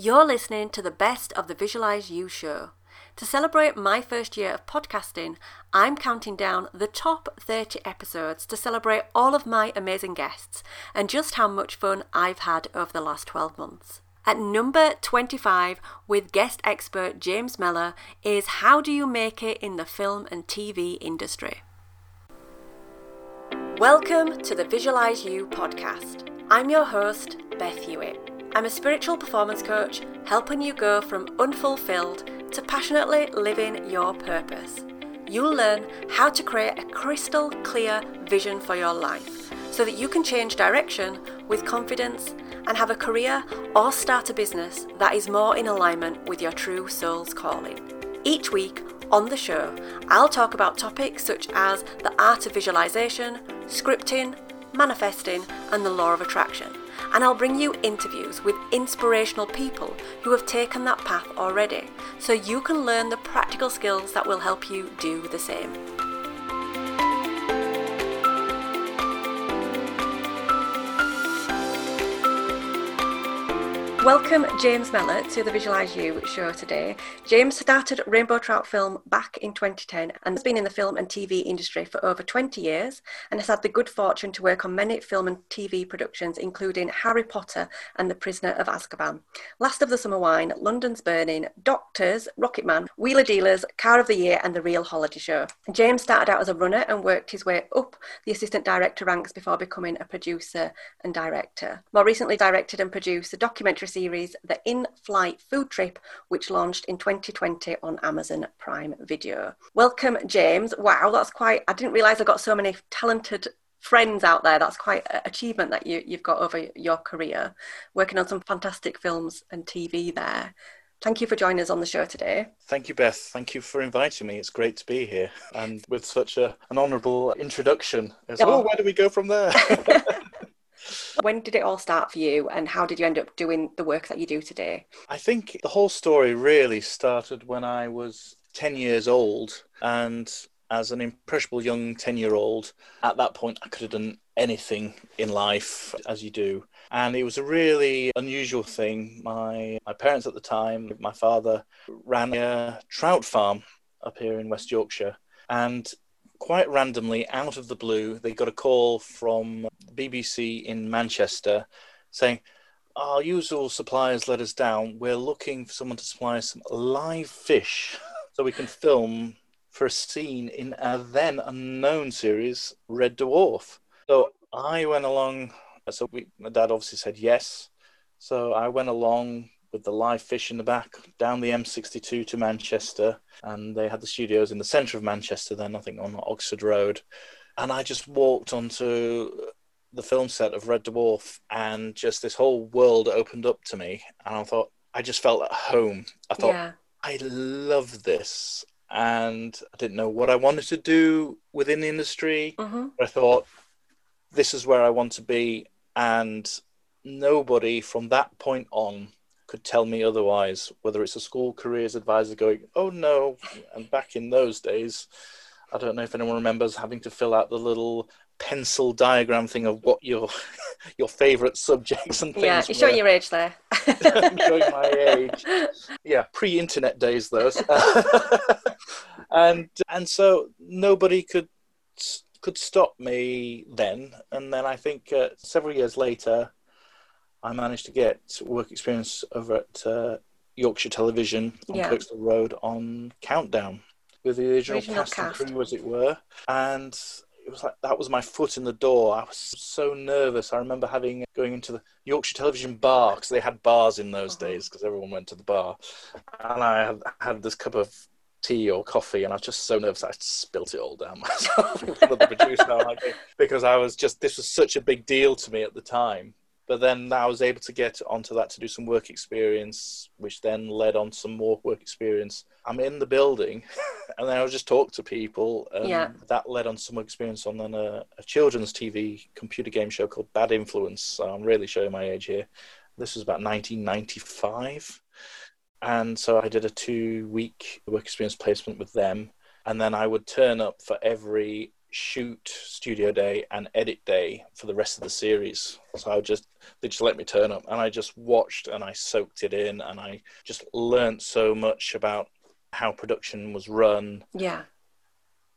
You're listening to the best of the Visualize You show. To celebrate my first year of podcasting, I'm counting down the top 30 episodes to celebrate all of my amazing guests and just how much fun I've had over the last 12 months. At number 25, with guest expert James Meller, is How Do You Make It in the Film and TV Industry? Welcome to the Visualize You podcast. I'm your host, Beth Hewitt. I'm a spiritual performance coach helping you go from unfulfilled to passionately living your purpose. You'll learn how to create a crystal clear vision for your life so that you can change direction with confidence and have a career or start a business that is more in alignment with your true soul's calling. Each week on the show, I'll talk about topics such as the art of visualization, scripting, manifesting, and the law of attraction and I'll bring you interviews with inspirational people who have taken that path already so you can learn the practical skills that will help you do the same. Welcome, James Meller, to the Visualize You show today. James started Rainbow Trout Film back in 2010 and has been in the film and TV industry for over 20 years and has had the good fortune to work on many film and TV productions, including Harry Potter and The Prisoner of Azkaban, Last of the Summer Wine, London's Burning, Doctors, Rocketman, Wheeler Dealers, Car of the Year, and The Real Holiday Show. James started out as a runner and worked his way up the assistant director ranks before becoming a producer and director. More recently, directed and produced a documentary series The In Flight Food Trip, which launched in 2020 on Amazon Prime Video. Welcome, James. Wow, that's quite, I didn't realize I got so many talented friends out there. That's quite an achievement that you, you've got over your career, working on some fantastic films and TV there. Thank you for joining us on the show today. Thank you, Beth. Thank you for inviting me. It's great to be here and with such a, an honourable introduction. As, oh, where do we go from there? When did it all start for you, and how did you end up doing the work that you do today? I think the whole story really started when I was 10 years old, and as an impressionable young 10 year old, at that point, I could have done anything in life as you do. And it was a really unusual thing. My, my parents at the time, my father ran a trout farm up here in West Yorkshire. And quite randomly, out of the blue, they got a call from BBC in Manchester saying, Our usual suppliers let us down. We're looking for someone to supply some live fish so we can film for a scene in a then unknown series, Red Dwarf. So I went along. So we, my dad obviously said yes. So I went along with the live fish in the back down the M62 to Manchester. And they had the studios in the centre of Manchester then, I think on Oxford Road. And I just walked onto the film set of Red Dwarf and just this whole world opened up to me. And I thought, I just felt at home. I thought, yeah. I love this. And I didn't know what I wanted to do within the industry. Mm-hmm. I thought, this is where I want to be. And nobody from that point on could tell me otherwise, whether it's a school careers advisor going, oh no. And back in those days, I don't know if anyone remembers having to fill out the little pencil diagram thing of what your your favorite subjects and things. Yeah, you're showing your age there. Showing my age. Yeah, pre-internet days those. and and so nobody could could stop me then. And then I think uh, several years later, I managed to get work experience over at uh, Yorkshire Television on yeah. Kirkstall Road on Countdown with the original, original cast, cast and crew, as it were. And it was like that was my foot in the door. I was so nervous. I remember having going into the Yorkshire Television bar because they had bars in those uh-huh. days because everyone went to the bar, and I had, had this cup of tea or coffee, and I was just so nervous I spilt it all down myself in front of the producer because I was just this was such a big deal to me at the time. But then I was able to get onto that to do some work experience, which then led on some more work experience. I'm in the building, and then I would just talk to people. And yeah. That led on some experience on then a, a, children's TV computer game show called Bad Influence. So I'm really showing my age here. This was about 1995. And so I did a two week work experience placement with them. And then I would turn up for every shoot studio day and edit day for the rest of the series. So I just they just let me turn up and I just watched and I soaked it in and I just learned so much about how production was run. Yeah.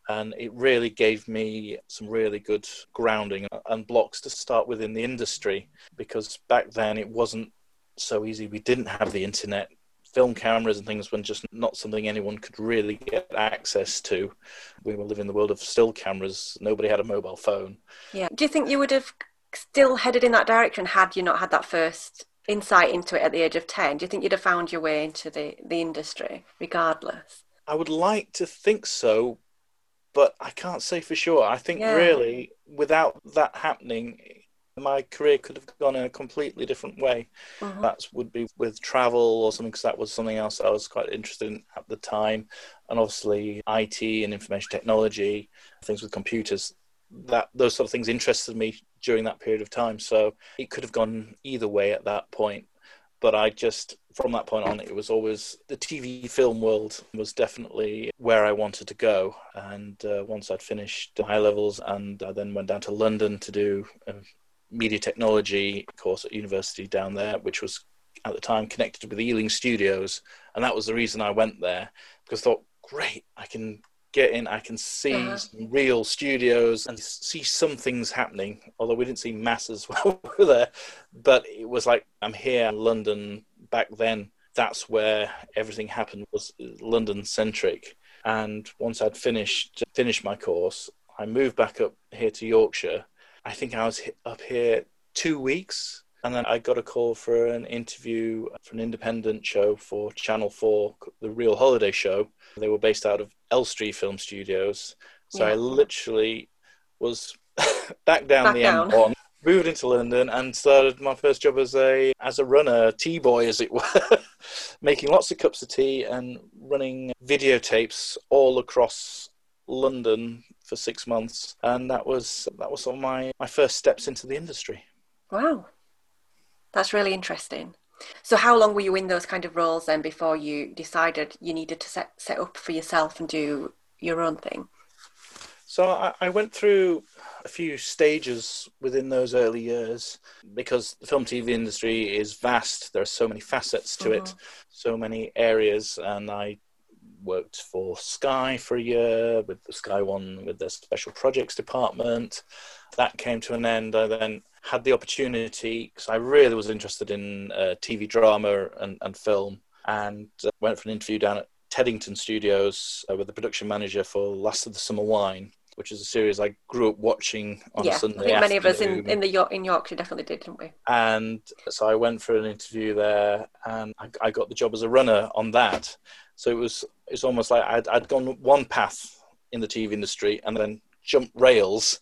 And it really gave me some really good grounding and blocks to start with in the industry because back then it wasn't so easy. We didn't have the internet film cameras and things were just not something anyone could really get access to. We were living in the world of still cameras. Nobody had a mobile phone. Yeah. Do you think you would have still headed in that direction had you not had that first insight into it at the age of 10? Do you think you'd have found your way into the, the industry regardless? I would like to think so, but I can't say for sure. I think yeah. really without that happening, my career could have gone in a completely different way. Mm-hmm. That would be with travel or something, because that was something else I was quite interested in at the time. And obviously, IT and information technology, things with computers, that those sort of things interested me during that period of time. So it could have gone either way at that point. But I just, from that point on, it was always the TV film world was definitely where I wanted to go. And uh, once I'd finished the A levels, and I then went down to London to do media technology course at university down there, which was at the time connected with Ealing Studios, and that was the reason I went there because I thought, great, I can get in, I can see uh-huh. some real studios and see some things happening. Although we didn't see masses while we were there, but it was like I'm here in London back then. That's where everything happened was London centric. And once I'd finished finished my course, I moved back up here to Yorkshire I think I was up here two weeks and then I got a call for an interview for an independent show for Channel 4, the Real Holiday Show. They were based out of Elstree Film Studios. So yeah. I literally was back down back the down. M1, moved into London and started my first job as a as a runner, tea boy as it were, making lots of cups of tea and running videotapes all across London for six months, and that was that was sort of my my first steps into the industry. Wow, that's really interesting. So, how long were you in those kind of roles then before you decided you needed to set set up for yourself and do your own thing? So, I, I went through a few stages within those early years because the film TV industry is vast. There are so many facets to mm-hmm. it, so many areas, and I worked for Sky for a year with the Sky One with their special projects department. That came to an end. I then had the opportunity because I really was interested in uh, TV drama and, and film, and uh, went for an interview down at Teddington Studios uh, with the production manager for Last of the Summer Wine, which is a series I grew up watching on yeah, Sunday. I think many of us in, in the York, in Yorkshire definitely did, didn't we? And so I went for an interview there, and I, I got the job as a runner on that. So it was it's almost like I'd, I'd gone one path in the TV industry and then jumped rails,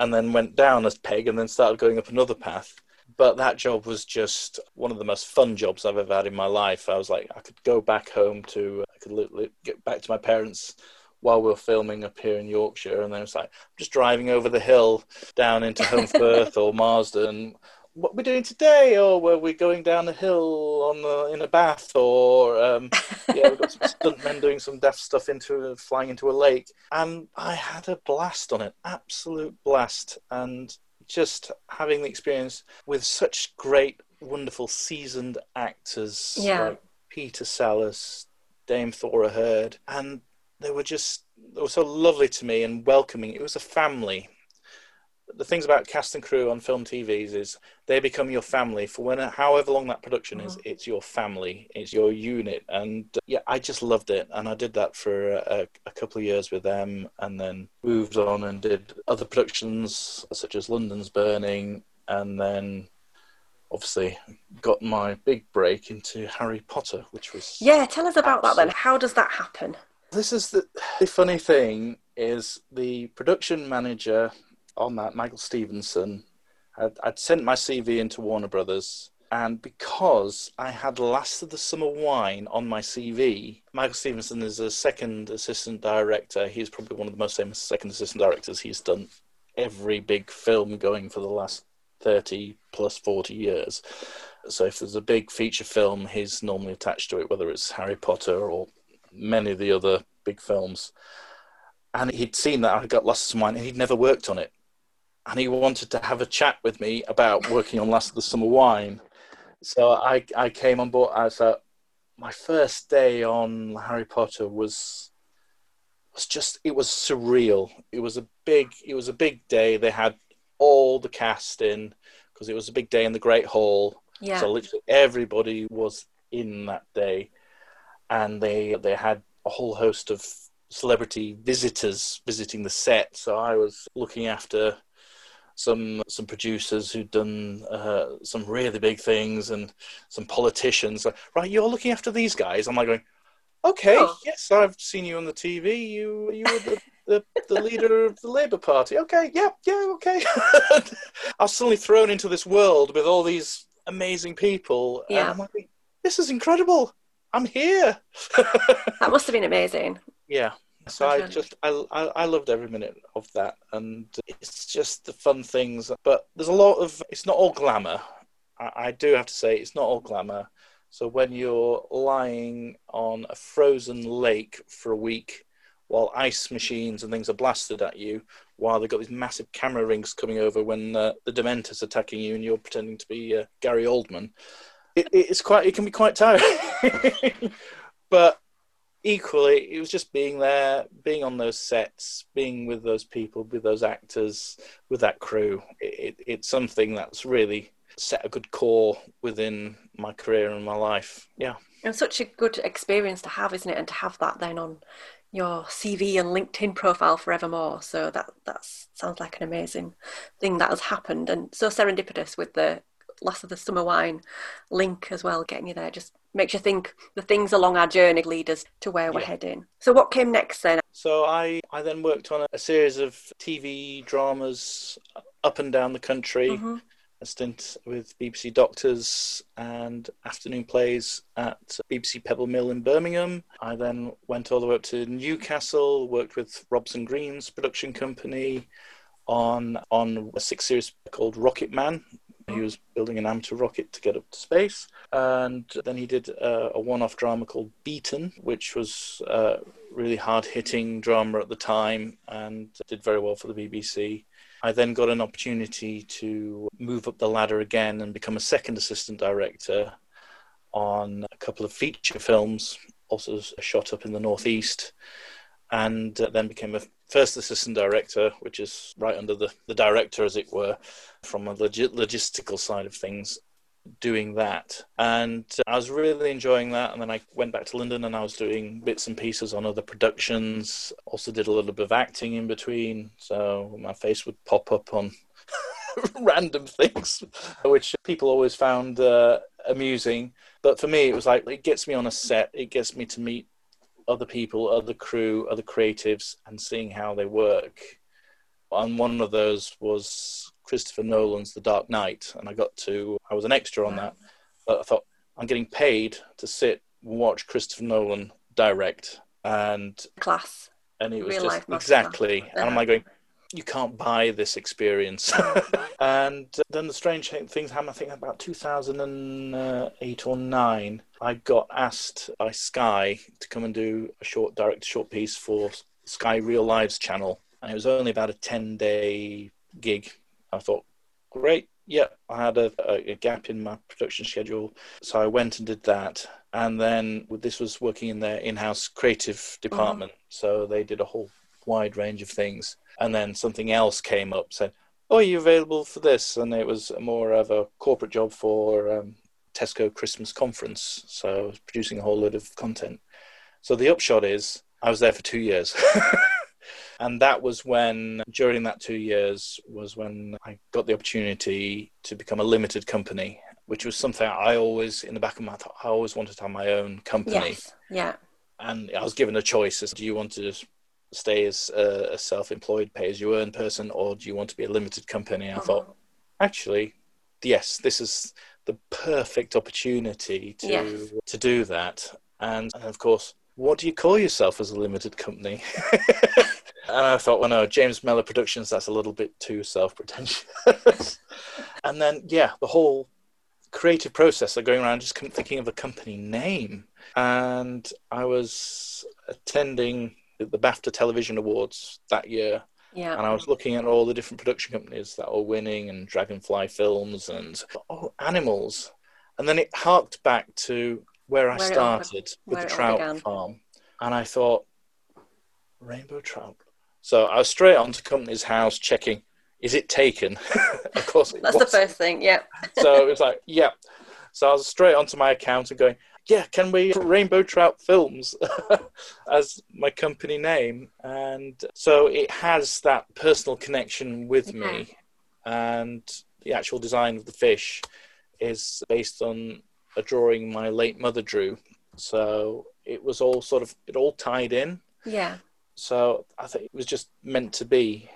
and then went down a peg and then started going up another path. But that job was just one of the most fun jobs I've ever had in my life. I was like, I could go back home to, I could get back to my parents while we were filming up here in Yorkshire, and then it's like I'm just driving over the hill down into Holmfirth or Marsden, what we're doing today, or were we going down a hill on the, in a bath, or um, yeah, we've got some stuntmen doing some death stuff into flying into a lake, and I had a blast on it, absolute blast, and just having the experience with such great, wonderful, seasoned actors yeah. like Peter Sallis, Dame Thora Hird, and they were just they were so lovely to me and welcoming. It was a family the things about cast and crew on film TVs is they become your family for when however long that production is. Mm-hmm. It's your family, it's your unit, and uh, yeah, I just loved it, and I did that for a, a, couple of years with them, and then moved on and did other productions such as London's Burning, and then obviously got my big break into Harry Potter, which was yeah. Tell us about absolute... that then. How does that happen? This is the, the funny thing is the production manager on that, Michael Stevenson, I'd, I'd sent my CV into Warner Brothers, and because I had Last of the Summer Wine on my CV, Michael Stevenson is a second assistant director. He's probably one of the most famous second assistant directors. He's done every big film going for the last 30 plus 40 years. So if there's a big feature film, he's normally attached to it, whether it's Harry Potter or many of the other big films. and he'd seen that I got Last of the Wine, and he'd never worked on it, and he wanted to have a chat with me about working on Last of the Summer Wine. So I I came on board. Uh, I thought my first day on Harry Potter was was just it was surreal. It was a big it was a big day. They had all the cast in because it was a big day in the Great Hall. Yeah. So literally everybody was in that day, and they they had a whole host of celebrity visitors visiting the set. So I was looking after some some producers who'd done uh, some really big things and some politicians. Right, you're looking after these guys. I'm like going, okay, oh. yes, I've seen you on the TV. You you were the, the, the leader of the Labour Party. Okay, yeah, yeah, okay. I was suddenly thrown into this world with all these amazing people. Yeah. Like, this is incredible. I'm here. that must have been amazing. Yeah. So I just I, I, I loved every minute of that, and it's just the fun things. But there's a lot of it's not all glamour. I, I do have to say it's not all glamour. So when you're lying on a frozen lake for a week while ice machines and things are blasted at you, while they've got these massive camera rings coming over when uh, the Dementor's attacking you and you're pretending to be uh, Gary Oldman, it, it's quite it can be quite tiring. but equally, it was just being there, being on those sets, being with those people, with those actors, with that crew. It, it, it's something that's really set a good core within my career and my life. Yeah. And such a good experience to have, isn't it? And to have that then on your CV and LinkedIn profile forevermore. So that that sounds like an amazing thing that has happened, and so serendipitous with the last of the summer wine link as well, getting you there just makes you think the things along our journey lead us to where we're heading. So what came next then? So I, I then worked on a series of TV dramas up and down the country. Mm-hmm. A stint with BBC Doctors and afternoon plays at BBC Pebble Mill in Birmingham. I then went all the way up to Newcastle, worked with Robson Green's production company on on a six series called Rocket Man, he was building an amateur rocket to get up to space. And then he did uh, a one off drama called Beaten, which was a really hard hitting drama at the time and did very well for the BBC. I then got an opportunity to move up the ladder again and become a second assistant director on a couple of feature films, also shot up in the Northeast, and then became a first assistant director, which is right under the, the director, as it were, from a log- logistical side of things, doing that. And I was really enjoying that. And then I went back to London and I was doing bits and pieces on other productions. Also, did a little bit of acting in between. So my face would pop up on random things, which people always found uh, amusing. But for me, it was like it gets me on a set, it gets me to meet other people, other crew, other creatives, and seeing how they work. And one of those was Christopher Nolan's The Dark Knight, and I got to, I was an extra on that, but I thought, I'm getting paid to sit and watch Christopher Nolan direct. And class. And it was Real just exactly. And I'm like going, you can't buy this experience. and then the strange things happened, I think about 2008 or 9. I got asked by Sky to come and do a short, direct short piece for Sky Real Lives channel. And it was only about a 10 day gig. I thought, great. Yeah, I had a, a gap in my production schedule. So I went and did that. And then this was working in their in house creative department. Mm-hmm. So they did a whole wide range of things and then something else came up said oh are you available for this? And it was more of a corporate job for um, tesco christmas conference. So i was producing a whole load of content. So the upshot is i was there for two years. And that was when during that two years was when i got the opportunity to become a limited company which was something i always in the back of my thought i always wanted to have my own company. Yes. yeah. And i was given a choice as do you want to just stay as a, a self-employed pay-as-you-earn person or do you want to be a limited company i uh-huh. thought actually yes this is the perfect opportunity to yes. to do that. And, and of course what do you call yourself as a limited company? And i thought well no james mellor productions that's a little bit too self-pretentious. And then yeah the whole creative process of going around just thinking of a company name. And i was attending the BAFTA Television Awards that year. Yeah. And I was looking at all the different production companies that were winning and Dragonfly Films and oh, Animals. And then it harked back to where I Where all- started with the trout farm. And I thought, rainbow trout. So I was straight on to Companies House checking, is it taken? of course it That's was. the first thing. Yeah. So it was like, yeah. So I was straight onto my account and going, yeah, can we Rainbow Trout Films as my company name? And so it has that personal connection with me. And the actual design of the fish is based on a drawing my late mother drew. So it was all sort of, it all tied in. Yeah. So I think it was just meant to be.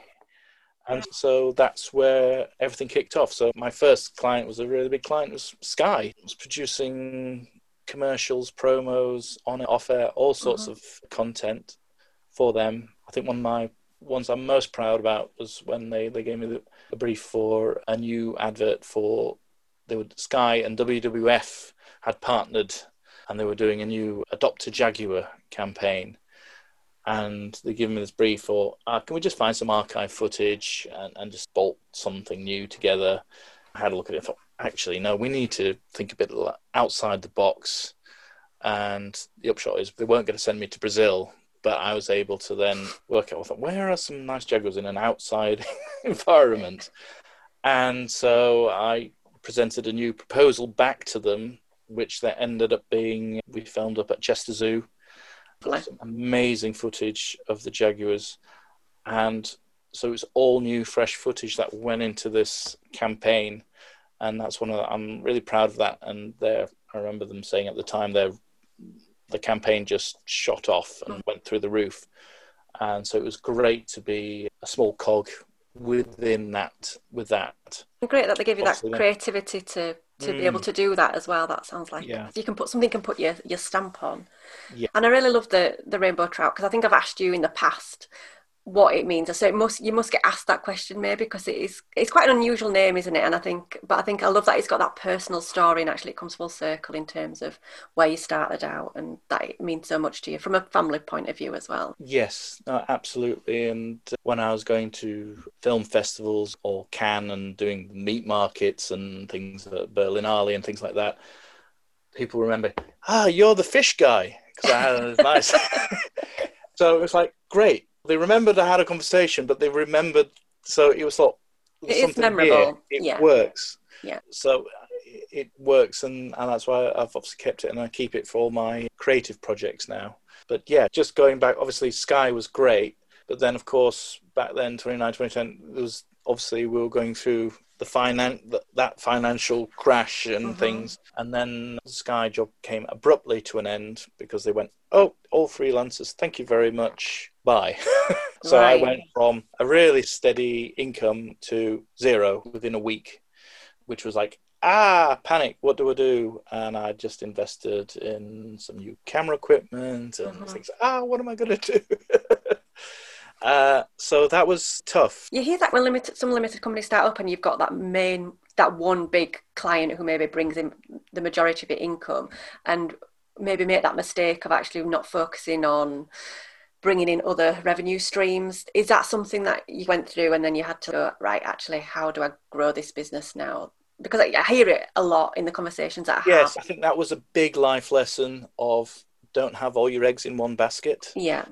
And so that's where everything kicked off. So my first client was a really big client, it was Sky. It was producing commercials, promos, on and off air, all sorts of content for them. I think one of my ones I'm most proud about was when they, they gave me the, the brief for a new advert for they would Sky and WWF had partnered and they were doing a new Adopt a Jaguar campaign. And they give me this brief for uh, can we just find some archive footage and, and just bolt something new together? I had a look at it and thought actually no we need to think a bit outside the box. And the upshot is they weren't going to send me to brazil but i was able to then work out where are some nice jaguars in an outside environment? And so i presented a new proposal back to them which then ended up being we filmed up at chester zoo. Some amazing footage of the Jaguars, and so it's all new, fresh footage that went into this campaign, and that's one of the, I'm really proud of that. And there, I remember them saying at the time their the campaign just shot off and went through the roof, and so it was great to be a small cog within that with that. Great that they give you that creativity to to be able mm. to do that as well. That sounds like Yeah. you can put something can put your your stamp on. Yeah. And I really love the the rainbow trout because I think I've asked you in the past what it means. So it must you must get asked that question maybe because it is it's quite an unusual name, isn't it? And I think but I think I love that it's got that personal story and actually it comes full circle in terms of where you started out and that it means so much to you from a family point of view as well. Yes, no, absolutely. And when I was going to film festivals or Cannes and doing meat markets and things at Berlinale and things like that, people remember, ah, you're the fish guy because I had a nice. so it was like great. They remembered I had a conversation, but they remembered. So it was like It is memorable, here. It yeah. works. Yeah. So it works, and, and that's why I've obviously kept it, and I keep it for all my creative projects now. But yeah, just going back, obviously Sky was great, but then of course back then, 29, 2010, there was obviously we were going through the finan- that financial crash and Mhm. things, and then the Sky job came abruptly to an end because they went, oh, all freelancers, thank you very much, bye. so I went from a really steady income to zero within a week, which was like, ah, panic, what do I do? And I just invested in some new camera equipment and Mhm. things. Ah, what am I going to do? uh, so that was tough. You hear that when limited some limited companies start up and you've got that main that one big client who maybe brings in the majority of your income and maybe make that mistake of actually not focusing on bringing in other revenue streams. Is that something that you went through and then you had to go, right, actually, how do I grow this business now? Because I, I hear it a lot in the conversations that I Yes, have. I think that was a big life lesson of don't have all your eggs in one basket Yeah.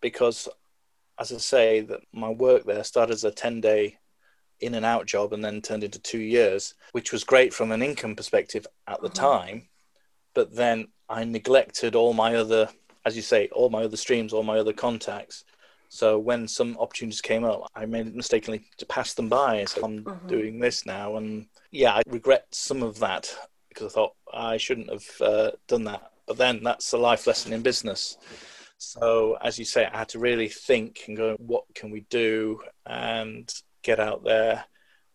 because, as I say, that my work there started as a 10 day in and out job and then turned into two years, which was great from an income perspective at the Mhm. time. But then I neglected all my other, as you say, all my other streams, all my other contacts. So when some opportunities came up, I made it mistakenly to pass them by. So I'm Mhm. doing this now, and yeah, I regret some of that because I thought I shouldn't have uh, done that. But then that's a life lesson in business. So as you say, I had to really think and go, what can we do, and get out there.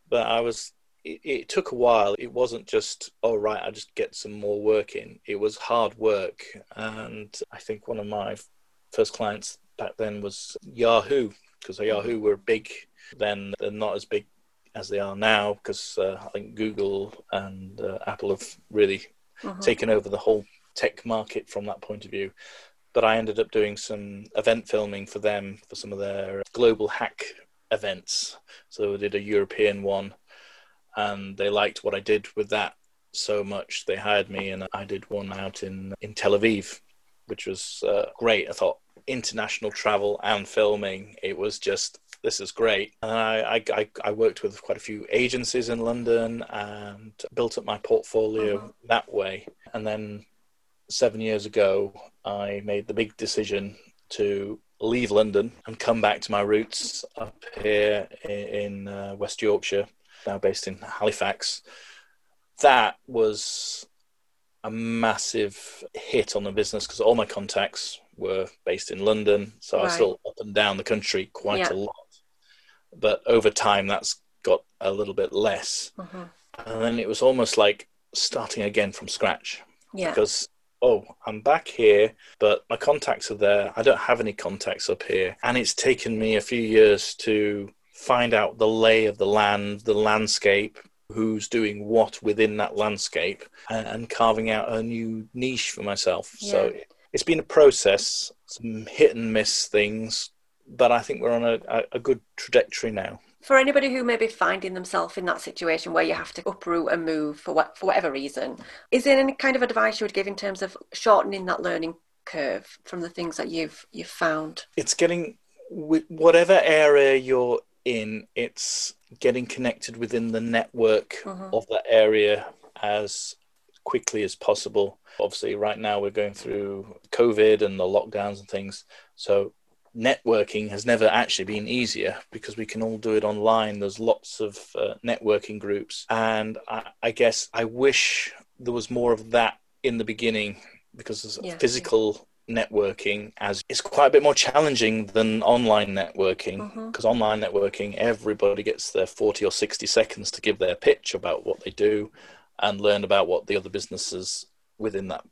But I was. It, it took a while. It wasn't just, oh right, I just get some more work in. It was hard work, and I think one of my first clients back then was Yahoo because Yahoo were big then. They're not as big as they are now because uh, I think Google and uh, Apple have really Mhm. taken over the whole tech market from that point of view. but I ended up doing some event filming for them for some of their global hack events. So we did a European one, and they liked what I did with that so much they hired me, and I did one out in in Tel Aviv, which was uh, great. I thought international travel and filming, it was just this is great. And I, I, I worked with quite a few agencies in London and built up my portfolio uh-huh. that way. And then seven years ago, I made the big decision to leave London and come back to my roots up here in uh, West Yorkshire, now based in Halifax. That was a massive hit on the business because all my contacts were based in London, so right. I was still up and down the country quite yeah. a lot. But over time, that's got a little bit less, uh-huh. and then it was almost like starting again from scratch. Yeah. Because oh, I'm back here, but my contacts are there. I don't have any contacts up here. And it's taken me a few years to find out the lay of the land, the landscape, who's doing what within that landscape, and, carving out a new niche for myself. Yeah. So it's been a process, some hit and miss things, but I think we're on a, a good trajectory now for anybody who may be finding themselves in that situation where you have to uproot and move for what, for whatever reason, is there any kind of advice you would give in terms of shortening that learning curve from the things that you've you've found? It's getting whatever area you're in, it's getting connected within the network mm-hmm. of that area as quickly as possible. Obviously, right now we're going through COVID and the lockdowns and things, so networking has never actually been easier because we can all do it online. There's lots of uh, networking groups, and I, I, guess I wish there was more of that in the beginning because yeah. physical networking as it's quite a bit more challenging than online networking because mm-hmm. online networking everybody gets their 40 or 60 seconds to give their pitch about what they do and learn about what the other businesses within that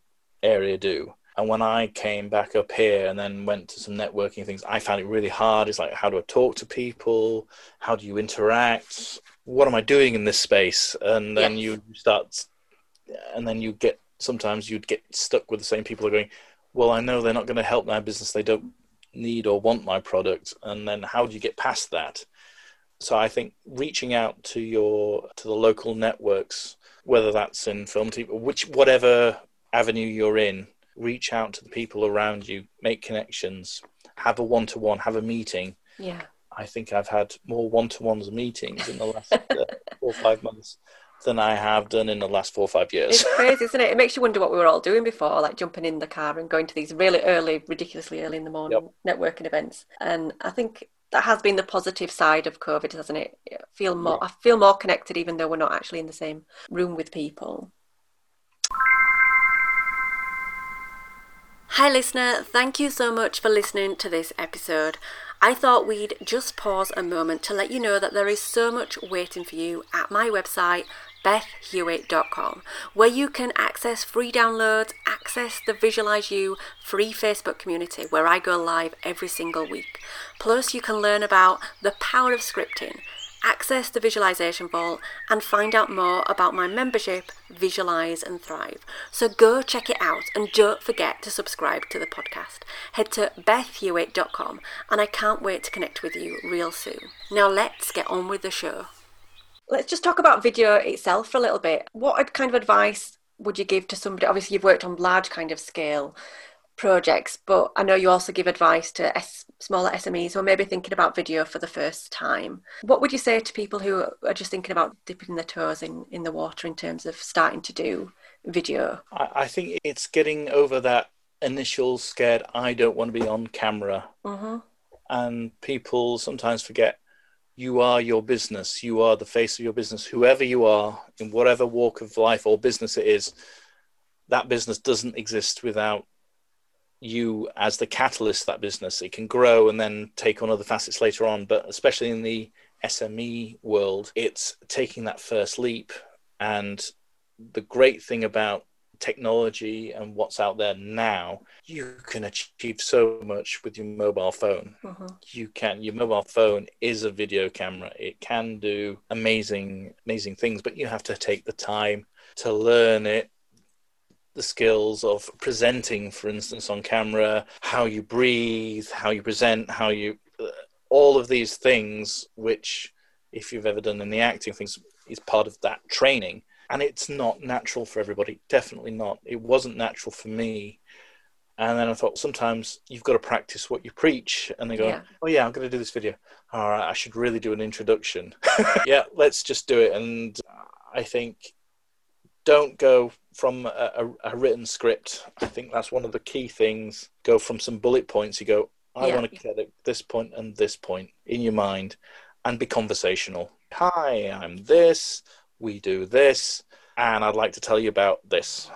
area do and when I came back up here and then went to some networking things, I found it really hard. It's like, how do I talk to people? How do you interact? What am I doing in this space? And then yes. you start, and then you get, sometimes you'd get stuck with the same people are going, well, I know they're not going to help my business. They don't need or want my product. And then how do you get past that? So I think reaching out to your, to the local networks, whether that's in film, TV, which, whatever avenue you're in, reach out to the people around you, make connections, have a one to one, have a meeting. Yeah. I think I've had more one to ones meetings in the last uh, four or five months than I have done in the last four or five years. It's crazy, isn't it? It makes you wonder what we were all doing before, like jumping in the car and going to these really early, ridiculously early in the morning yep. networking events. And I think that has been the positive side of COVID, hasn't it? I feel more, yeah. I feel more connected, even though we're not actually in the same room with people. Hi, listener. Thank you so much for listening to this episode. I thought we'd just pause a moment to let you know that there is so much waiting for you at my website, bethhewitt.com, where you can access free downloads, access the Visualize You free Facebook community where I go live every single week. Plus, you can learn about the power of scripting access the Visualization Vault, and find out more about my membership, Visualize and Thrive. So go check it out and don't forget to subscribe to the podcast. Head to bethhewitt.com and I can't wait to connect with you real soon. Now let's get on with the show. Let's just talk about video itself for a little bit. What kind of advice would you give to somebody? Obviously, you've worked on large kind of scale projects, but I know you also give advice to S- smaller SMEs who are maybe thinking about video for the first time. What would you say to people who are just thinking about dipping their toes in, in the water in terms of starting to do video? I, I think it's getting over that initial scared, I don't want to be on camera. Mm-hmm. And people sometimes forget you are your business, you are the face of your business, whoever you are, in whatever walk of life or business it is. That business doesn't exist without you as the catalyst that business. It can grow and then take on other facets later on, but especially in the SME world, it's taking that first leap. And the great thing about technology and what's out there now, you can achieve so much with your mobile phone. Uh-huh. You can your mobile phone is a video camera. It can do amazing amazing things, but you have to take the time to learn it, the skills of presenting, for instance, on camera, how you breathe, how you present, how you, uh, all of these things, which, if you've ever done any acting things, is part of that training. And it's not natural for everybody. Definitely not. It wasn't natural for me. And then I thought sometimes you've got to practice what you preach. And they go, yeah. oh, yeah, I'm going to do this video. All right, I should really do an introduction. yeah, let's just do it. And I think don't go from a, a, a, written script. I think that's one of the key things. Go from some bullet points. You go, I yeah. want to get at this point and this point in your mind and be conversational. Hi, I'm this. We do this. And I'd like to tell you about this.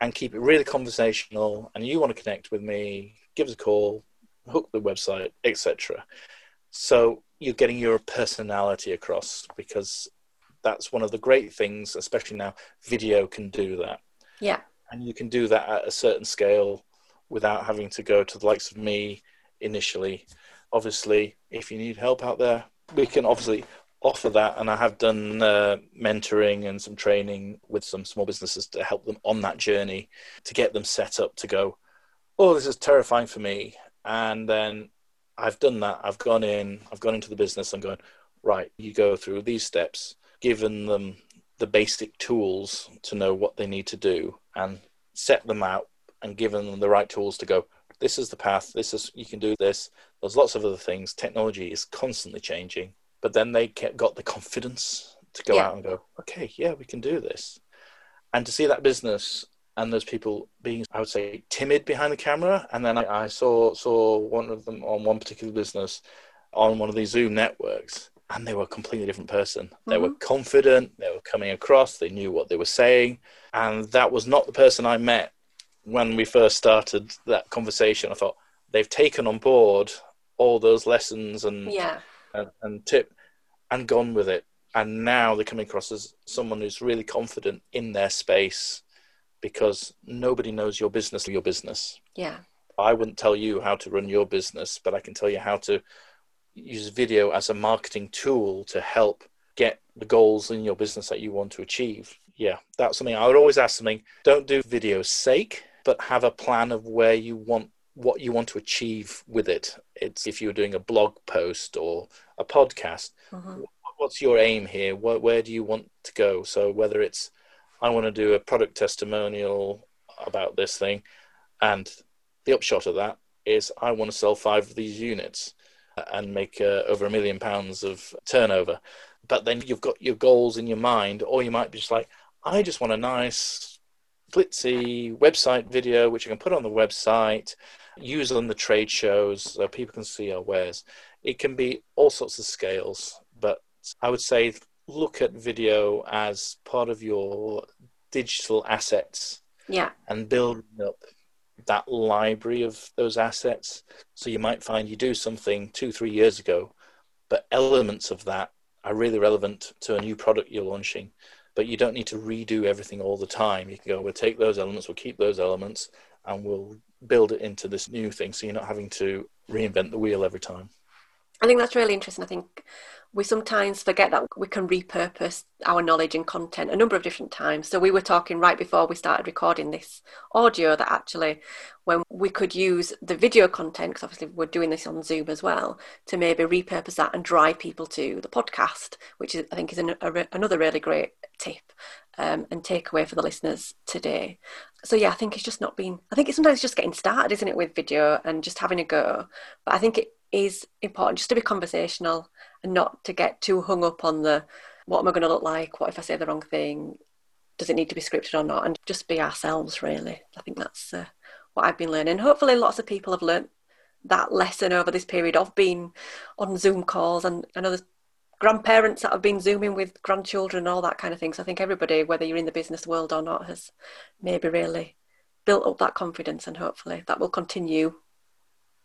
And keep it really conversational. And you want to connect with me, give us a call, hook the website, etc. So you're getting your personality across because that's one of the great things, especially now, video can do that. Yeah. And you can do that at a certain scale without having to go to the likes of me initially. Obviously, if you need help out there, we can obviously offer that. And I have done uh, mentoring and some training with some small businesses to help them on that journey to get them set up to go, oh, this is terrifying for me. And then I've done that. I've gone in, I've gone into the business. I'm going, right, you go through these steps given them the basic tools to know what they need to do and set them out and given them the right tools to go this is the path this is you can do this there's lots of other things technology is constantly changing but then they got the confidence to go yeah. out and go okay yeah we can do this and to see that business and those people being i would say timid behind the camera and then I, I saw saw one of them on one particular business on one of these zoom networks and they were a completely different person. Mm-hmm. They were mm-hmm. confident, they were coming across, they knew what they were saying. And that was not the person I met when we first started that conversation. I thought they've taken on board all those lessons and, yeah. and, and tip and gone with it. And now they're coming across as someone who's really confident in their space because nobody knows your business or your business. Yeah. I wouldn't tell you how to run your business, but I can tell you how to use video as a marketing tool to help get the goals in your business that you want to achieve. Yeah, that's something I would always ask something. Don't do video's sake, but have a plan of where you want what you want to achieve with it. It's if you're doing a blog post or a podcast, mm-hmm. what's your aim here? Where, where do you want to go? So whether it's I want to do a product testimonial about this thing, and the upshot of that is I want to sell five of these units and make uh, over a million pounds of turnover. But then you've got your goals in your mind, or you might be just like, I just want a nice, glitzy website video which I can put on the website, use on the trade shows so people can see our wares. It can be all sorts of scales, but I would say look at video as part of your digital assets. Yeah. And build up that library of those assets. So you might find you do something two, three years ago, but elements of that are really relevant to a new product you're launching. But you don't need to redo everything all the time. You can go, we'll take those elements, we'll keep those elements, and we'll build it into this new thing. So you're not having to reinvent the wheel every time. I think that's really interesting. I think we sometimes forget that we can repurpose our knowledge and content a number of different times. So we were talking right before we started recording this audio that actually when we could use the video content, because obviously we're doing this on Zoom as well, to maybe repurpose that and drive people to the podcast, which is, I think is an, a, another really great tip um, and takeaway for the listeners today. So yeah, I think it's just not been. I think it's sometimes just getting started, isn't it, with video and just having a go. But I think it is important just to be conversational and not to get too hung up on the what am I going to look like? What if I say the wrong thing? Does it need to be scripted or not? And just be ourselves, really. I think that's uh, what I've been learning. Hopefully, lots of people have learned that lesson over this period of being on Zoom calls. And I know there's grandparents that have been Zooming with grandchildren and all that kind of thing. So I think everybody, whether you're in the business world or not, has maybe really built up that confidence. And hopefully, that will continue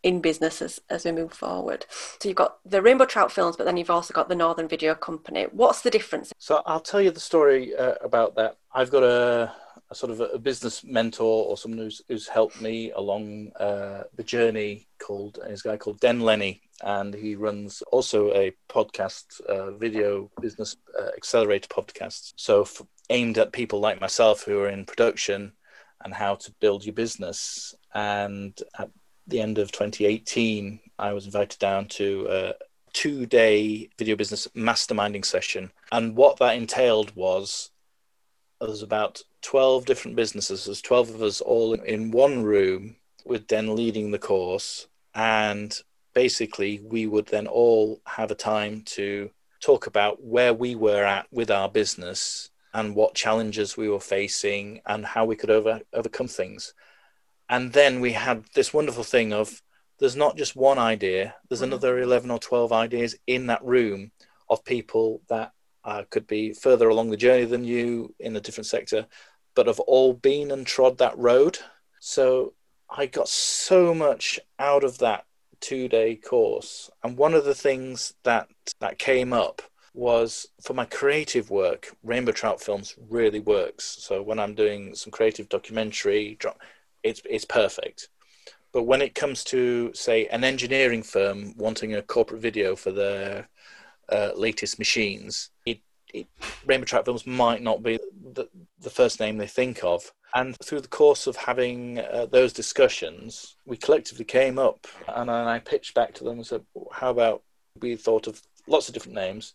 in business as, as we move forward. So you've got the Rainbow Trout Films, but then you've also got the Northern Video Company. What's the difference? So I'll tell you the story uh, about that. I've got a, a sort of a, business mentor or someone who's, who's helped me along uh, the journey called, is a guy called Den Lenny. And he runs also a podcast, uh, video business uh, accelerator podcast. So f- aimed at people like myself who are in production and how to build your business. And at the end of 2018, I was invited down to a two day video business masterminding session. And what that entailed was there was about 12 different businesses, there's 12 of us all in one room with Den leading the course. And basically, we would then all have a time to talk about where we were at with our business and what challenges we were facing and how we could over, overcome things. And then we had this wonderful thing of there's not just one idea, there's mm-hmm. another 11 or 12 ideas in that room of people that uh, could be further along the journey than you in a different sector, but have all been and trod that road. So I got so much out of that two day course. And one of the things that that came up was for my creative work, Rainbow Trout Films really works. So when I'm doing some creative documentary, it's it's perfect. But when it comes to say an engineering firm wanting a corporate video for their uh, latest machines, it, it, Rainbow Trout Films might not be the, the first name they think of. And through the course of having uh, those discussions, we collectively came up and I pitched back to them and said, How about we thought of lots of different names?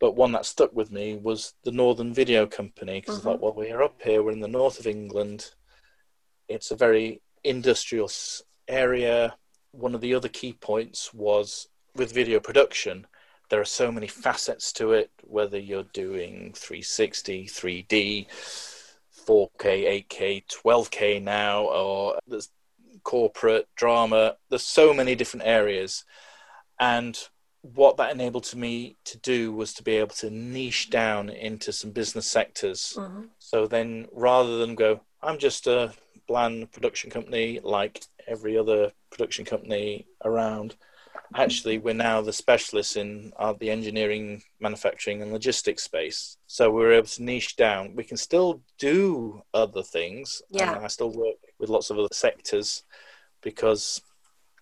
But one that stuck with me was the Northern Video Company because mm-hmm. I thought, well, we're up here, we're in the north of England. It's a very industrial area. One of the other key points was with video production, there are so many facets to it, whether you're doing 360, 3D, 4K, 8K, 12K now, or there's corporate drama. There's so many different areas. And what that enabled to me to do was to be able to niche down into some business sectors. Mm-hmm. So then rather than go, I'm just a bland production company like every other production company around, actually we're now the specialists in uh, the engineering, manufacturing, and logistics space. So we're able to niche down. We can still do other things. Yeah. I still work with lots of other sectors because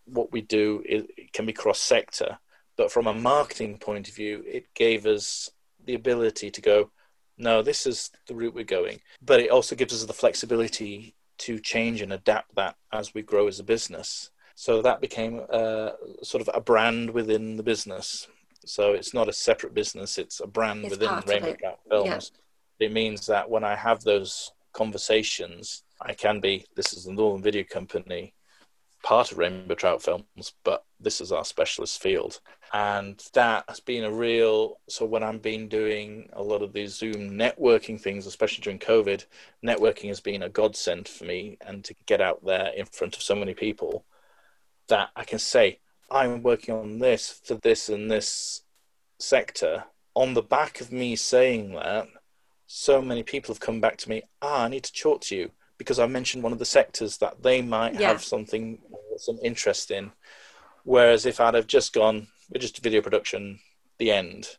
what we do is, it can be cross sector. But from a marketing point of view, it gave us the ability to go, no, this is the route we're going. But it also gives us the flexibility to change and adapt that as we grow as a business. So that became uh, sort of a brand within the business. So it's not a separate business; it's a brand it's within Rainbow Trout Films. Yeah. It means that when I have those conversations, I can be. This is the Northern Video Company, part of Rainbow Trout Films, but this is our specialist field, and that has been a real. So when I've been doing a lot of these Zoom networking things, especially during COVID, networking has been a godsend for me, and to get out there in front of so many people that I can say, I'm working on this for this and this sector. On the back of me saying that, so many people have come back to me, ah, I need to talk to you because I mentioned one of the sectors that they might yeah. have something, some interest in. Whereas if I'd have just gone, we're just video production, the end,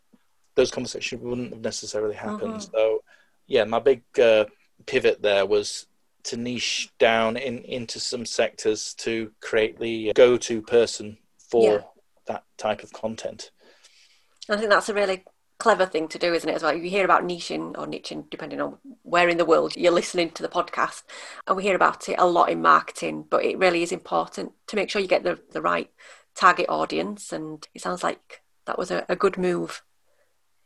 those conversations wouldn't have necessarily happened. Mm-hmm. So, yeah, my big uh, pivot there was to niche down in into some sectors to create the go-to person for yeah. that type of content. I think that's a really clever thing to do, isn't it? As well, you hear about niching or niching, depending on where in the world you're listening to the podcast, and we hear about it a lot in marketing. But it really is important to make sure you get the the right target audience, and it sounds like that was a, a good move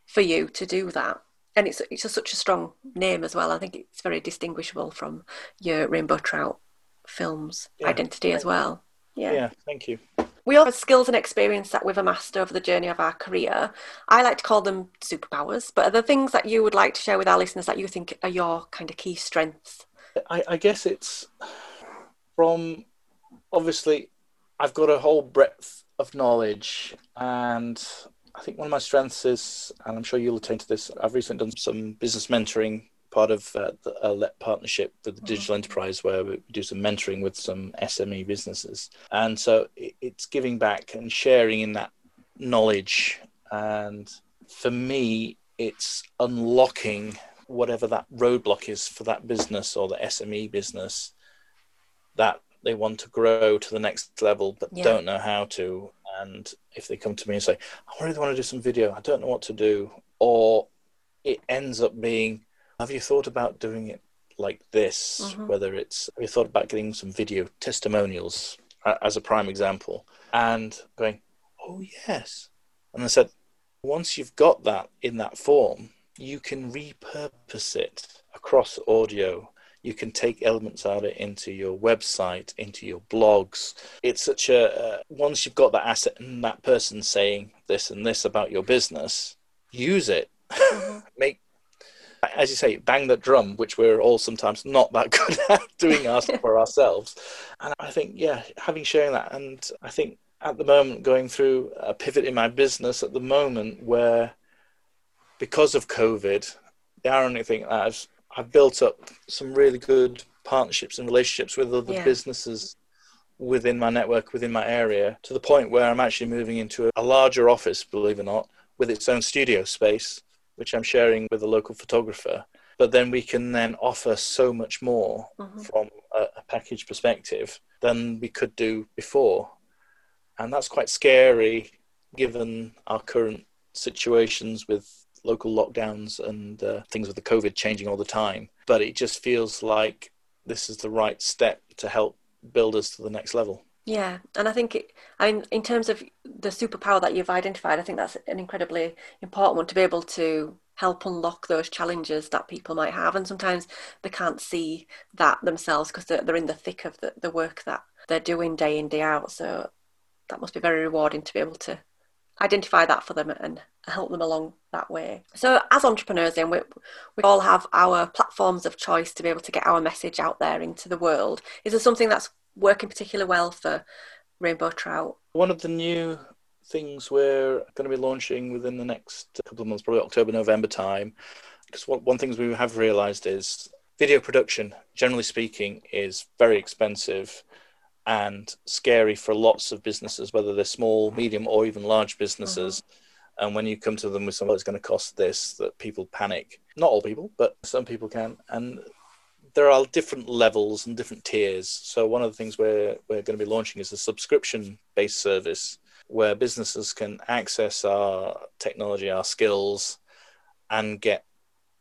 for you to do that and it's it's a, such a strong name as well. I think it's very distinguishable from your Rainbow Trout films yeah. identity as well. Yeah. Yeah, thank you. We all have skills and experience that we've amassed over the journey of our career. I like to call them superpowers, but are there things that you would like to share with our listeners that you think are your kind of key strengths? I, I guess it's from obviously I've got a whole breadth of knowledge and I think one of my strengths is, and I'm sure you'll attend to this, I've recently done some business mentoring, part of uh, the uh, partnership with the digital mm-hmm. enterprise, where we do some mentoring with some SME businesses. And so it's giving back and sharing in that knowledge. And for me, it's unlocking whatever that roadblock is for that business or the SME business that they want to grow to the next level but yeah. don't know how to and if they come to me and say i really want to do some video i don't know what to do or it ends up being have you thought about doing it like this, mm-hmm. whether it's, we thought about getting some video testimonials as a prime example and going, oh, yes. And I said, once you've got that in that form, you can repurpose it across audio. You can take elements out of it into your website, into your blogs. It's such a, uh, once you've got that asset and that person saying this and this about your business, use it. Mm-hmm. Make as you say, bang that drum, which we're all sometimes not that good at doing us for ourselves. And I think, yeah, having sharing that, and I think at the moment going through a pivot in my business at the moment where, because of COVID, the ironic thing I've I've built up some really good partnerships and relationships with other yeah. businesses within my network, within my area, to the point where I'm actually moving into a larger office, believe it or not, with its own studio space which I'm sharing with a local photographer. But then we can then offer so much more mm-hmm. from a, a package perspective than we could do before. And that's quite scary given our current situations with local lockdowns and uh, things with the COVID changing all the time. But it just feels like this is the right step to help build us to the next level. Yeah, and I think it, I mean, in terms of the superpower that you've identified, I think that's an incredibly important one to be able to help unlock those challenges that people might have, and sometimes they can't see that themselves because they're, they're in the thick of the, the work that they're doing day in day out. So that must be very rewarding to be able to identify that for them and help them along that way. So, as entrepreneurs, then we, we all have our platforms of choice to be able to get our message out there into the world. Is there something that's working particularly well for rainbow trout? One of the new things we're going to be launching within the next couple of months, probably October, November time, because one, one things we have realized is video production, generally speaking, is very expensive and scary for lots of businesses, whether they're small, medium, or even large businesses. Mm-hmm. And when you come to them with something that's going to cost this, that people panic. Not all people, but some people can. And there are different levels and different tiers. So one of the things we're we're going to be launching is a subscription based service where businesses can access our technology, our skills, and get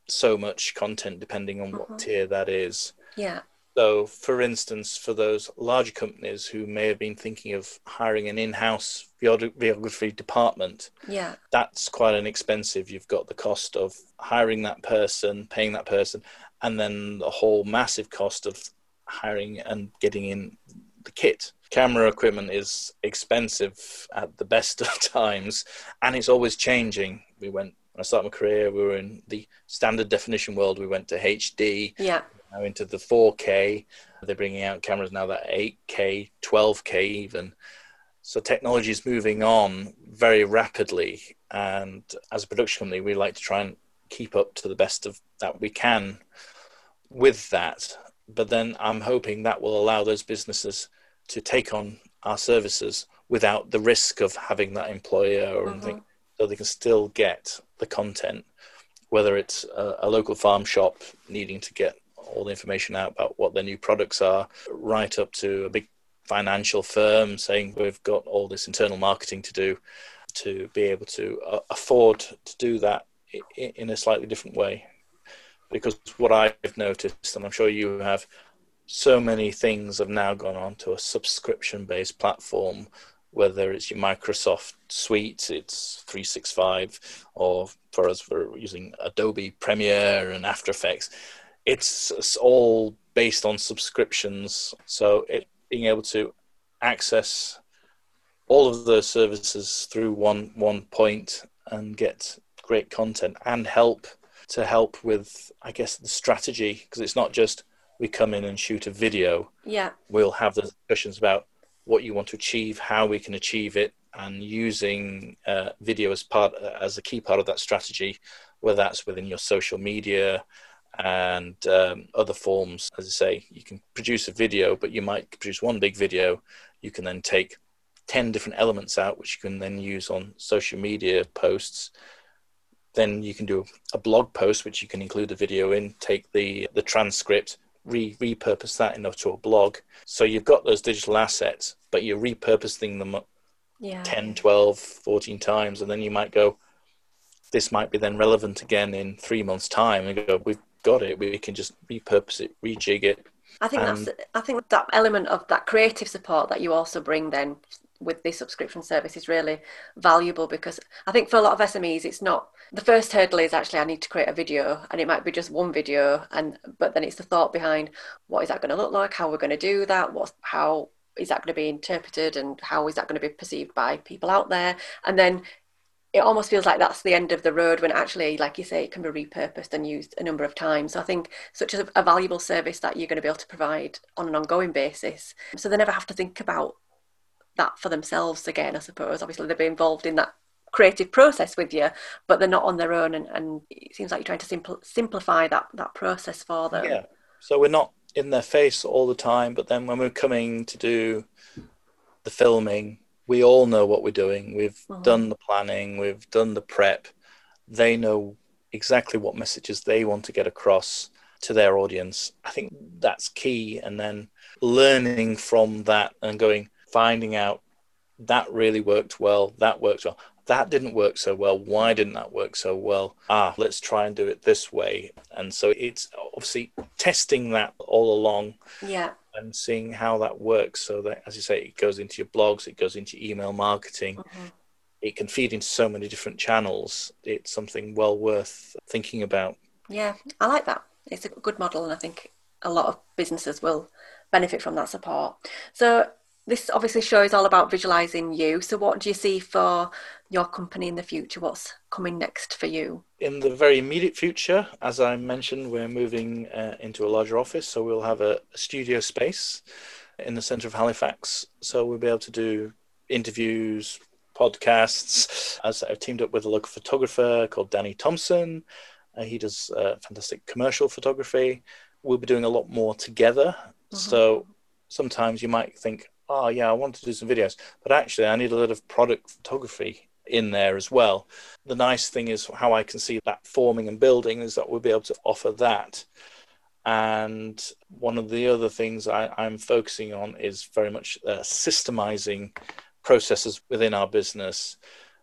so much content depending on what mm-hmm. tier that is. Yeah. So, for instance, for those larger companies who may have been thinking of hiring an in-house videography department, yeah, that's quite an expensive. You've got the cost of hiring that person, paying that person, and then the whole massive cost of hiring and getting in the kit. Camera equipment is expensive at the best of times, and it's always changing. We went when I started my career, we were in the standard definition world. We went to HD, yeah, now into the 4K. They're bringing out cameras now that 8K, 12K even. So technology is moving on very rapidly, and as a production company, we like to try and keep up to the best of that we can with that. But then I'm hoping that will allow those businesses to take on our services without the risk of having that employer or mm-hmm. anything, so they can still get the content, whether it's a, a local farm shop needing to get all the information out about what their new products are, right up to a big financial firm saying we've got all this internal marketing to do to be able to uh, afford to do that in a slightly different way. Because what I've noticed, and I'm sure you have, so many things have now gone on to a subscription based platform, whether it's your Microsoft suite, it's 365, or for us, we're using Adobe Premiere and After Effects. It's, it's all based on subscriptions. So it, being able to access all of those services through one one point and get great content and help to help with i guess the strategy. Because it's not just we come in and shoot a video. Yeah. We'll have the discussions about what you want to achieve how we can achieve it and using uh, video as part as a key part of that strategy whether that's within your social media and um, other forms. As I say, you can produce a video, but you might produce one big video. You can then take 10 different elements out, which you can then use on social media posts. Then you can do a blog post, which you can include the video in, take the, the transcript, re- repurpose that into a blog. So you've got those digital assets, but you're repurposing them yeah. 10, 12, 14 times. And then you might go, this might be then relevant again in three months' time. And go, we've got it, we can just repurpose it, rejig it. I think and... that's I think that element of that creative support that you also bring then with the subscription service is really valuable because I think for a lot of SMEs it's not the first hurdle is actually I need to create a video and it might be just one video and but then it's the thought behind what is that going to look like? How we're going to do that? What how is that going to be interpreted and how is that going to be perceived by people out there? And then it almost feels like that's the end of the road when actually like you say it can be repurposed and used a number of times. So i think such a, a valuable service that you're going to be able to provide on an ongoing basis. So they never have to think about that for themselves again i suppose. Obviously they'll be involved in that creative process with you but they're not on their own and, and it seems like you're trying to simpl- simplify that that process for them. Yeah. So we're not in their face all the time. But then when we're coming to do the filming, we all know what we're doing. We've uh-huh. done the planning, we've done the prep. They know exactly what messages they want to get across to their audience. I think that's key. And then learning from that and going, finding out that really worked well, that worked well that didn't work so well. Why didn't that work so well? Ah, let's try and do it this way. And so it's obviously testing that all along. Yeah. And seeing how that works so that, as you say, it goes into your blogs, it goes into email marketing. Mm-hmm. It can feed into so many different channels. It's something well worth thinking about. Yeah, I like that. It's a good model, and I think a lot of businesses will benefit from that support. So, this obviously show is all about visualizing you. So, what do you see for your company in the future? What's coming next for you? In the very immediate future, as I mentioned, we're moving uh, into a larger office. So, we'll have a, a studio space in the centre of Halifax. So, we'll be able to do interviews, podcasts. As I've teamed up with a local photographer called Danny Thompson. Uh, he does uh, fantastic commercial photography. We'll be doing a lot more together. Mm-hmm. So sometimes you might think, oh yeah, I want to do some videos, but actually I need a lot of product photography in there as well. The nice thing is how I can see that forming and building is that we'll be able to offer that. And one of the other things I, am focusing on is very much uh, systemizing processes within our business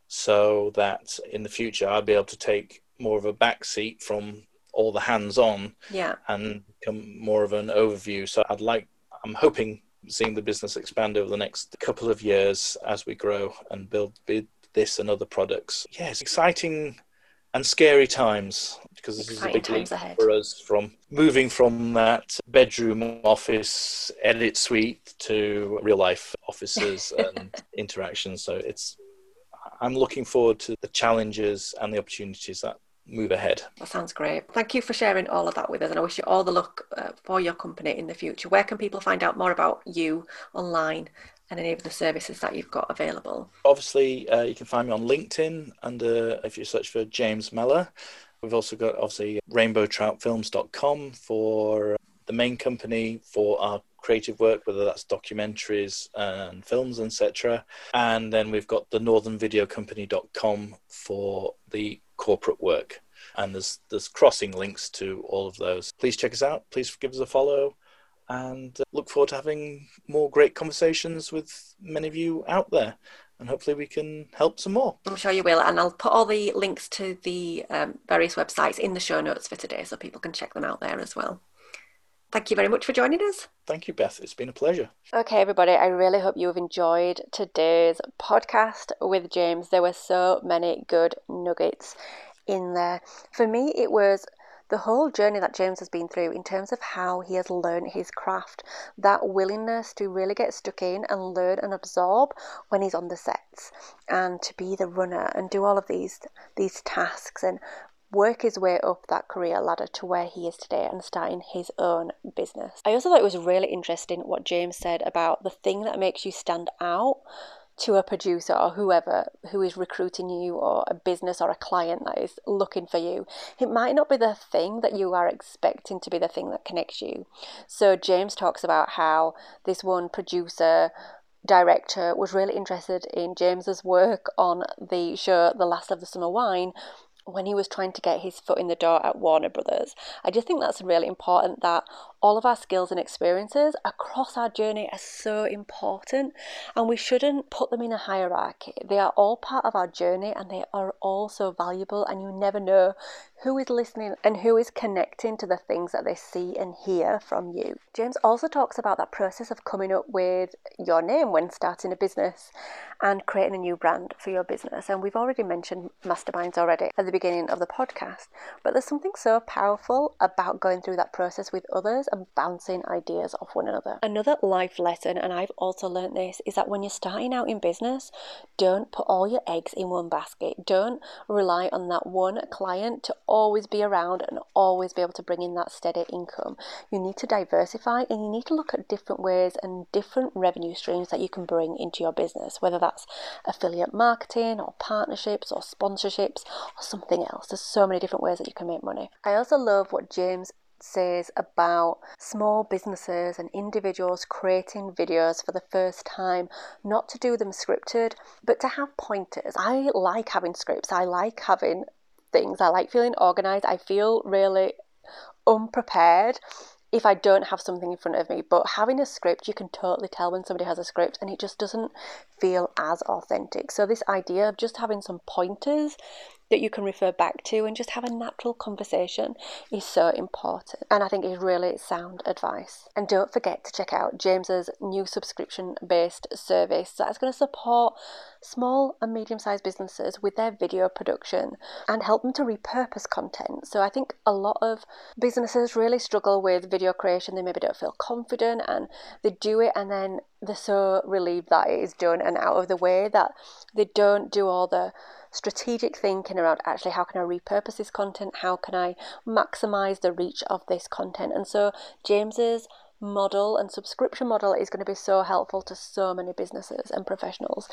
so that in the future I'll be able to take more of a back seat from all the hands on yeah. and become more of an overview. So I'd like, I'm hoping seeing the business expand over the next couple of years as we grow and build, this and other products. Yeah, it's exciting and scary times because this exciting is a big leap ahead. for us from moving from that bedroom office edit suite to real life offices and interactions. So it's I'm looking forward to the challenges and the opportunities that move ahead. That sounds great. Thank you for sharing all of that with us, and I wish you all the luck uh, for your company in the future. Where can people find out more about you online and any of the services that you've got available? Obviously, uh, you can find me on LinkedIn under if you search for James Meller. We've also got obviously rainbowtroutfilms.com for the main company for our creative work, whether that's documentaries and films, etc. And then we've got the northernvideocompany.com for the corporate work. And there's there's crossing links to all of those. Please check us out. Please give us a follow, and uh, look forward to having more great conversations with many of you out there. And hopefully we can help some more. I'm sure you will. And I'll put all the links to the um, various websites in the show notes for today, so people can check them out there as well. Thank you very much for joining us. Thank you, Beth. It's been a pleasure. Okay, everybody, I really hope you have enjoyed today's podcast with James. There were so many good nuggets in there. For me, it was the whole journey that James has been through in terms of how he has learned his craft, that willingness to really get stuck in and learn and absorb when he's on the sets and to be the runner and do all of these these tasks and work his way up that career ladder to where he is today and starting his own business. I also thought it was really interesting what James said about the thing that makes you stand out to a producer or whoever who is recruiting you or a business or a client that is looking for you. It might not be the thing that you are expecting to be the thing that connects you. So James talks about how this one producer director was really interested in James's work on the show The Last of the Summer Wine when he was trying to get his foot in the door at Warner Brothers. I just think that's really important that all of our skills and experiences across our journey are so important and we shouldn't put them in a hierarchy. They are all part of our journey and they are all so valuable, and you never know who is listening and who is connecting to the things that they see and hear from you. James also talks about that process of coming up with your name when starting a business and creating a new brand for your business. And we've already mentioned masterminds already at the beginning of the podcast, but there's something so powerful about going through that process with others and bouncing ideas off one another. Another life lesson, and I've also learned this, is that when you're starting out in business, don't put all your eggs in one basket. Don't rely on that one client to always be around and always be able to bring in that steady income. You need to diversify and you need to look at different ways and different revenue streams that you can bring into your business, whether that's affiliate marketing or partnerships or sponsorships or something else. There's so many different ways that you can make money. I also love what James says about small businesses and individuals creating videos for the first time, not to do them scripted, but to have pointers. I like having scripts, I like having things, I like feeling organized, I feel really unprepared if I don't have something in front of me. But having a script, you can totally tell when somebody has a script and it just doesn't feel as authentic. So, this idea of just having some pointers that you can refer back to and just have a natural conversation is so important. And I think is really sound advice. And don't forget to check out James's new subscription based service that's going to support small and medium sized businesses with their video production and help them to repurpose content. So I think a lot of businesses really struggle with video creation. They maybe don't feel confident and they do it and then they're so relieved that it is done and out of the way that they don't do all the strategic thinking around actually how can I repurpose this content? How can I maximize the reach of this content? And so James's model and subscription model is going to be so helpful to so many businesses and professionals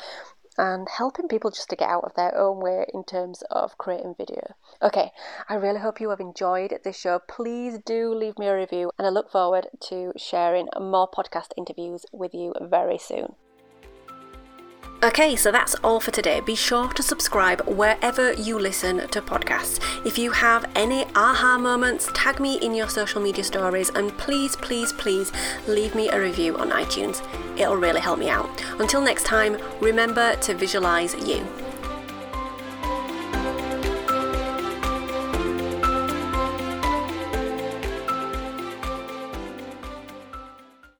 and helping people just to get out of their own way in terms of creating video. Okay, I really hope you have enjoyed this show. Please do leave me a review, and I look forward to sharing more podcast interviews with you very soon. Okay, so that's all for today. Be sure to subscribe wherever you listen to podcasts. If you have any aha moments, tag me in your social media stories and please, please, please leave me a review on iTunes. It'll really help me out. Until next time, remember to visualize you.